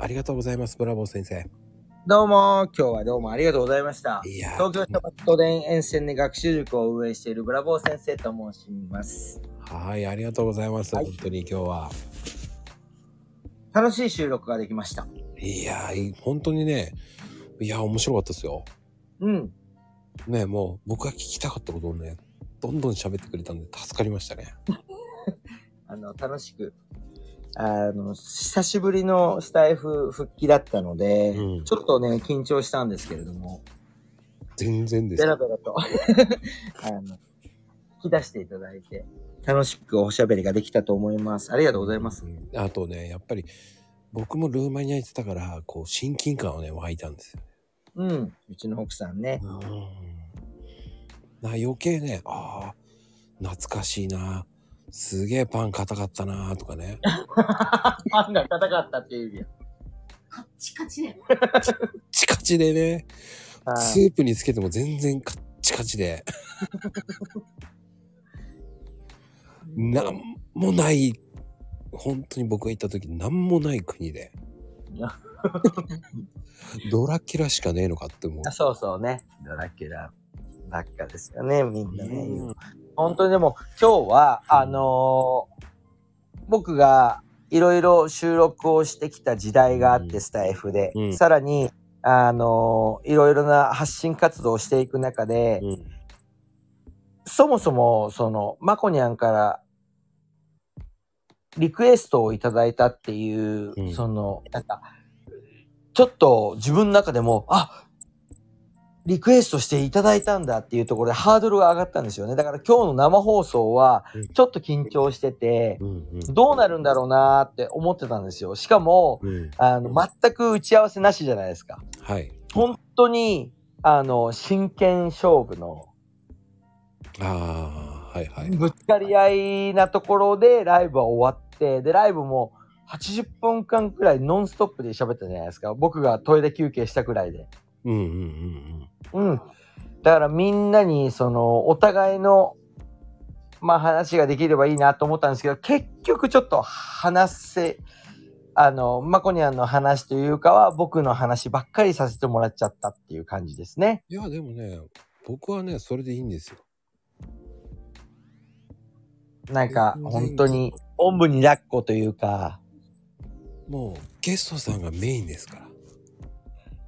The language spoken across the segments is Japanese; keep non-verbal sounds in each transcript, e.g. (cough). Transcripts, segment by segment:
ありがとうございます、ブラボー先生。どうも、今日はどうもありがとうございました。いやー東京都都電沿線で学習塾を運営しているブラボー先生と申します。はい、ありがとうございます。はい本当に今日は。楽しい収録ができました。いやー、本当にね、いやー、面白かったですよ。うん。ね、もう僕が聞きたかったことをね、どんどん喋ってくれたんで助かりましたね。(laughs) あの、楽しく。あの、久しぶりのスタイフ復帰だったので、うんちょっとね、緊張したんですけれども、全然ですベ。ラベラと、(laughs) あの、引き出していただいて、楽しくおしゃべりができたと思います。ありがとうございます。うんあとね、やっぱり僕もルーマニア行ってたから、こう親近感をね、湧いたんですよ。うん。うちの奥さんね。うん。な余計ね、ああ、懐かしいな。すげえパン硬かったなとかね。パンが硬かったっていう意味カッチカチで。チカチでね、や。スープにつけても全然カッチカチで。なんもない、本当に僕が行った時なんもない国でいや。(laughs) ドラキュラしかねえのかって思うあ。そうそうね。ドラキュラばっかですよね、みんなね。うん本当にでも今日は、あのー僕がいろいろ収録をしてきた時代があって、うん。スタイフで、うん。さらに、あのーいろいろな発信活動をしていく中で、うん。そもそも、その、まこにゃんから、リクエストをいただいたっていう、うん。その、なんか、ちょっと自分の中でも、あリクエストしていただいたんだっていうところでハードルが上がったんですよね。だから今日の生放送はうん、ちょっと緊張しててどうなるんだろうなーって思ってたんですよ。しかも、うんあの、全く打ち合わせなしじゃないですか。はい。本当に、あの、真剣勝負の、ああ、はいはい。ぶつかり合いなところでライブは終わって、で、ライブも80分間くらいノンストップで喋ったじゃないですか。僕がトイレ休憩したくらいで。うんうんうんうん。だからみんなに、その、お互いの、まあ話ができればいいなと思ったんですけど、結局ちょっと話せ、あの、まこにゃんの話というかは、僕の話ばっかりさせてもらっちゃったっていう感じですね。いや、でもね、僕はね、それでいいんですよ。なんか、本当に、おんぶに抱っこというか、もう、ゲストさんがメインですから。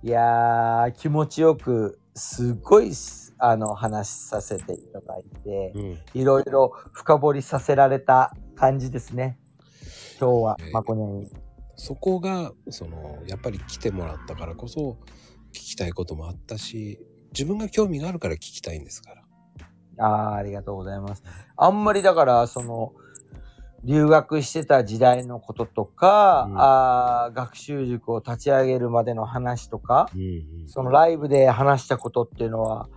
いやー、気持ちよく、すごい、あの、話させていただいて、うん。いろいろ深掘りさせられた感じですね。今日はえ、ーまこにゃんに。そこが、その、やっぱり来てもらったからこそ、聞きたいこともあったし、自分が興味があるから聞きたいんですから。あー、ありがとうございます。あんまりだから、その、留学してた時代のこととか、うんあー学習塾を立ち上げるまでの話とか、うんうんそのライブで話したことっていうのは、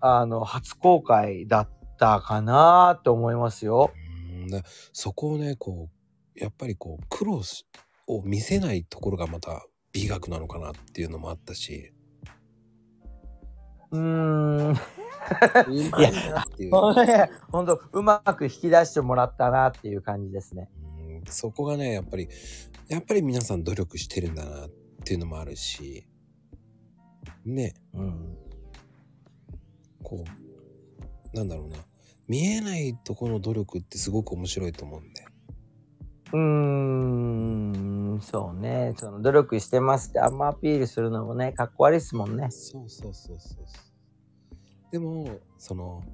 あの、初公開だったかなって思いますよ。うんだそこをね、こう、やっぱりこう、苦労しを見せないところがまた美学なのかなっていうのもあったし、うーん。いなっていう。本当うまく引き出してもらったなっていう感じですね。うんそこがね、やっぱり、やっぱり皆さん努力してるんだなっていうのもあるし、ね、うん。こう、なんだろうな、見えないとこの努力ってすごく面白いと思うんで。うーん、そうね。その努力してますってあんまアピールするのもね、かっこ悪いですもんね。そうそうそうそうそう。でも、その、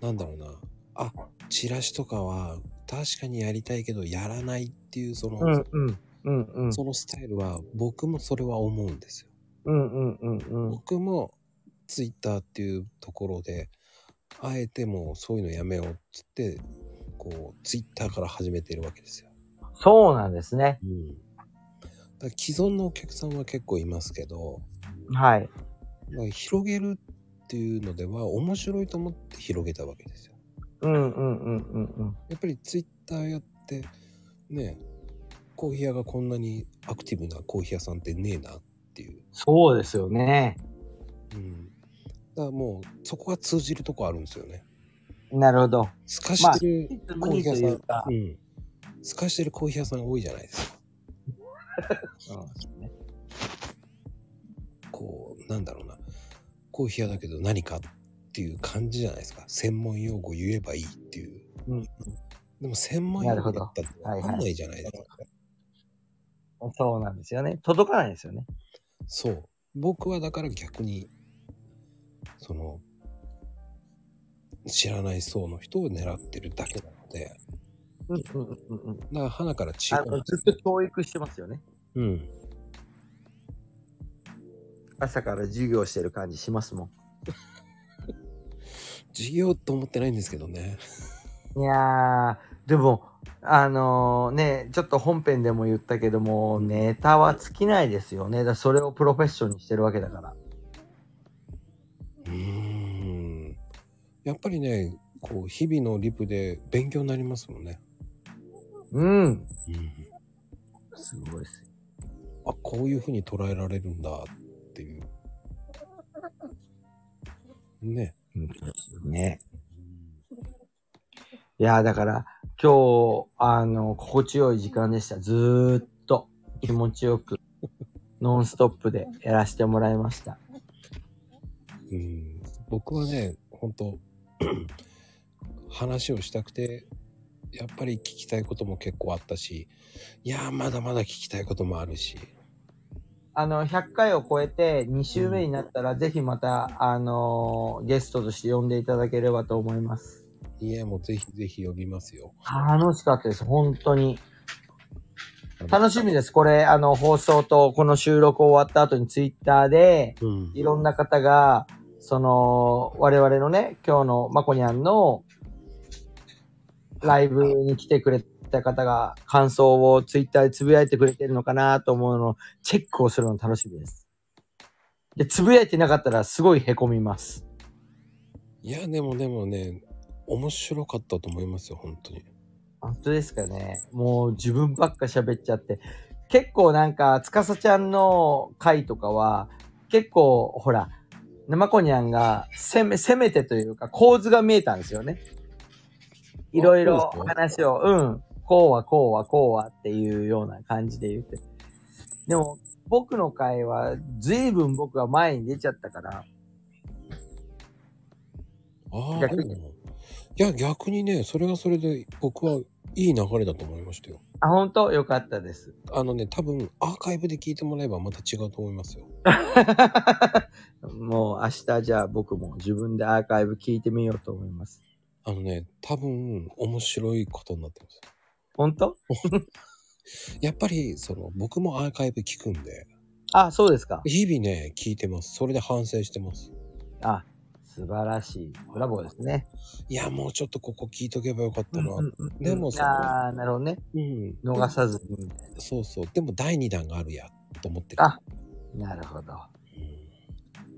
なんだろうな、あ、チラシとかは確かにやりたいけどやらないっていうその、うんうん。うんうん。そのスタイルは僕もそれは思うんですよ。うんうんうんうん。僕もツイッターっていうところであえてもうそういうのやめようっつってこうツイッターから始めてるわけですよ。そうなんですね。うん、だ既存のお客さんは結構いますけどはい。まあ広げるっていうのでは面白いと思って広げたわけですよ。うんうんうんうんうん。やっぱりツイッターやってねコーヒー屋がこんなにアクティブなコーヒー屋さんってねえなっていう。そうですよね。うん、だからもうそこが通じるとこあるんですよね。なるほど。透かしてるコーヒー屋さん、いうか、うん。透かしてるコーヒー屋さん多いじゃないですか。(laughs) うんねこう、なんだろうな。コーヒー屋だけど何かっていう感じじゃないですか。専門用語言えばいいっていう。うんでも専門用語だったらわかんないじゃないですか。そうなんですよね。届かないですよね。そう。僕はだから逆に、その、知らない層の人を狙ってるだけなので、うんうんうんうん。だから花から違うずっと教育してますよね。うん。朝から授業してる感じしますも (laughs) 授業と思ってないんですけどね。ん。いやー、でも、あのね、ちょっと本編でも言ったけども、ネタは尽きないですよね。だそれをプロフェッションにしてるわけだから。うーん。やっぱりね、こう、日々のリプで勉強になりますもんね。うん。うん。すごいです。あ、こういう風に捉えられるんだっていう。ね。ね。いやー、だから、今日、あの、心地よい時間でした。ずーっと気持ちよく、ノンストップでやらせてもらいました。うん。僕はね、本当 (clears throat) 話をしたくて、やっぱり聞きたいことも結構あったし、いやー、まだまだ聞きたいこともあるし。あの、100回を超えて2週目になったら、ぜひまた、あのーゲストとして呼んでいただければと思います。いや、もうぜひぜひ呼びますよ。楽しかったです。本当に。楽しみです。これ、あの、放送とこの収録終わった後にツイッターで、うん。いろんな方が、その、我々のね、今日のまこにゃんのライブに来てくれた方が感想をツイッターでつぶやいてくれてるのかなと思うのをチェックをするの楽しみです。で、つぶやいてなかったらすごい凹みます。いや、でもでもね、面白かったと思いますよ、本当に。本当ですかね。もう自分ばっか喋っちゃって。結構なんか、つかさちゃんの回とかは、結構、ほら、生子にゃんが攻め、攻めてというか、構図が見えたんですよね。いろいろ話を、うん、こうはこうはこうはっていうような感じで言って。でも、僕の回は、随分僕が前に出ちゃったから、ああ、逆でもいや、逆にね、それがそれで僕はいい流れだと思いましたよ。あ、本当？よかったです。あのね、多分アーカイブで聞いてもらえばまた違うと思いますよ。(laughs) もう明日じゃあ僕も自分でアーカイブ聞いてみようと思います。あのね、多分面白いことになってます。本当？(laughs) やっぱり、その、僕もアーカイブ聞くんで、あ、そうですか。日々ね、聞いてます。それで反省してます。あ、素晴らしい。ブラボーですね。いや、もうちょっとここ聞いとけばよかったな。うんうんうんでもそのああ、なるほどね。うん。逃さずにそうそう。でも第2弾があるや、と思ってる。あな。なるほど。うん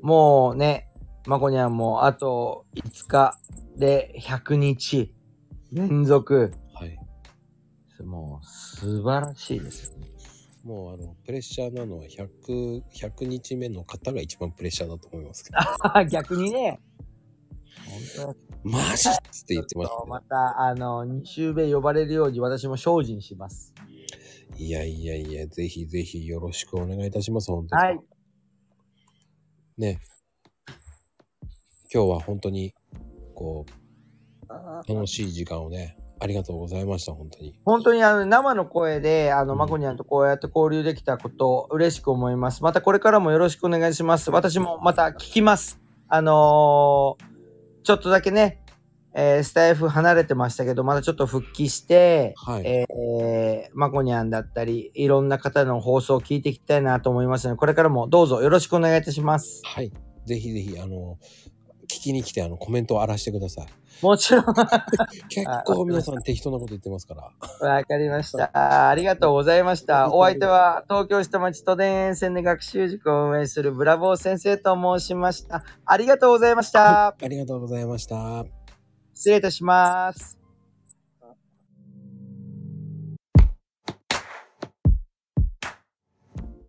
もうね、まこにゃんもあと5日で100日連続。はい。もう素晴らしいですよね。もうあの、プレッシャーなのは100、100日目の方が一番プレッシャーだと思いますけど。逆にね。本当だマジっつって言ってました、また、あの、2週目呼ばれるように私も精進します。ね。いやいやいや、ぜひぜひよろしくお願いいたします、本当に。はい。ね。今日は本当に、こう、楽しい時間をね、ありがとうございました、本当に。本当にあの生の声で、あの、うんまこにゃんとこうやって交流できたこと、嬉しく思います。またこれからもよろしくお願いします。私もまた聞きます。あのーちょっとだけね、えースタイフ離れてましたけど、またちょっと復帰して、はい。えー、まこにゃんだったり、いろんな方の放送を聞いていきたいなと思いますので、これからもどうぞよろしくお願いいたします。はい。ぜひぜひ、あの、聞きに来て、あの、コメントを荒らしてください。もちろん、(laughs) 結構皆さん適当なこと言ってますから。わかりました。ありがとうございました。お相手は東京下町都電沿線で学習塾を運営するブラボー先生と申しました。ありがとうございました。ありがとうございました。失礼いたします。